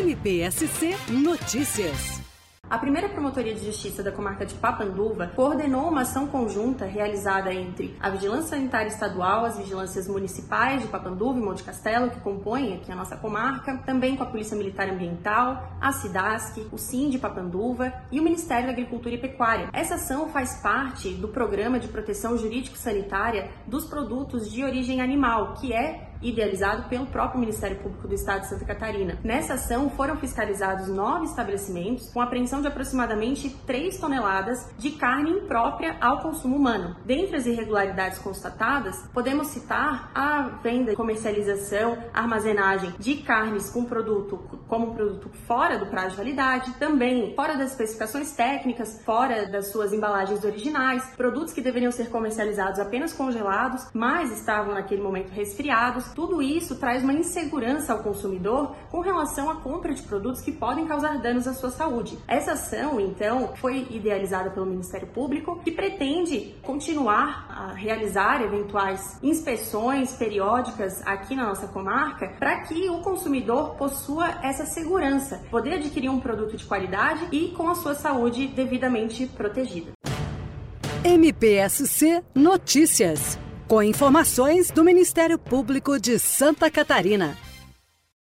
MPSC Notícias. A primeira Promotoria de Justiça da comarca de Papanduva coordenou uma ação conjunta realizada entre a Vigilância Sanitária Estadual, as vigilâncias municipais de Papanduva e Monte Castelo, que compõem aqui a nossa comarca, também com a Polícia Militar Ambiental, a SIDASC, o SIM de Papanduva e o Ministério da Agricultura e Pecuária. Essa ação faz parte do Programa de Proteção Jurídico-Sanitária dos Produtos de Origem Animal, que é idealizado pelo próprio Ministério Público do Estado de Santa Catarina. Nessa ação foram fiscalizados nove estabelecimentos com apreensão de aproximadamente 3 toneladas de carne imprópria ao consumo humano. Dentre as irregularidades constatadas, podemos citar a venda, comercialização, armazenagem de carnes com produto como um produto fora do prazo de validade, também fora das especificações técnicas, fora das suas embalagens originais, produtos que deveriam ser comercializados apenas congelados, mas estavam naquele momento resfriados, tudo isso traz uma insegurança ao consumidor com relação à compra de produtos que podem causar danos à sua saúde. Essa ação, então, foi idealizada pelo Ministério Público, que pretende continuar a realizar eventuais inspeções periódicas aqui na nossa comarca para que o consumidor possua essa segurança, poder adquirir um produto de qualidade e com a sua saúde devidamente protegida. MPSC Notícias com informações do Ministério Público de Santa Catarina.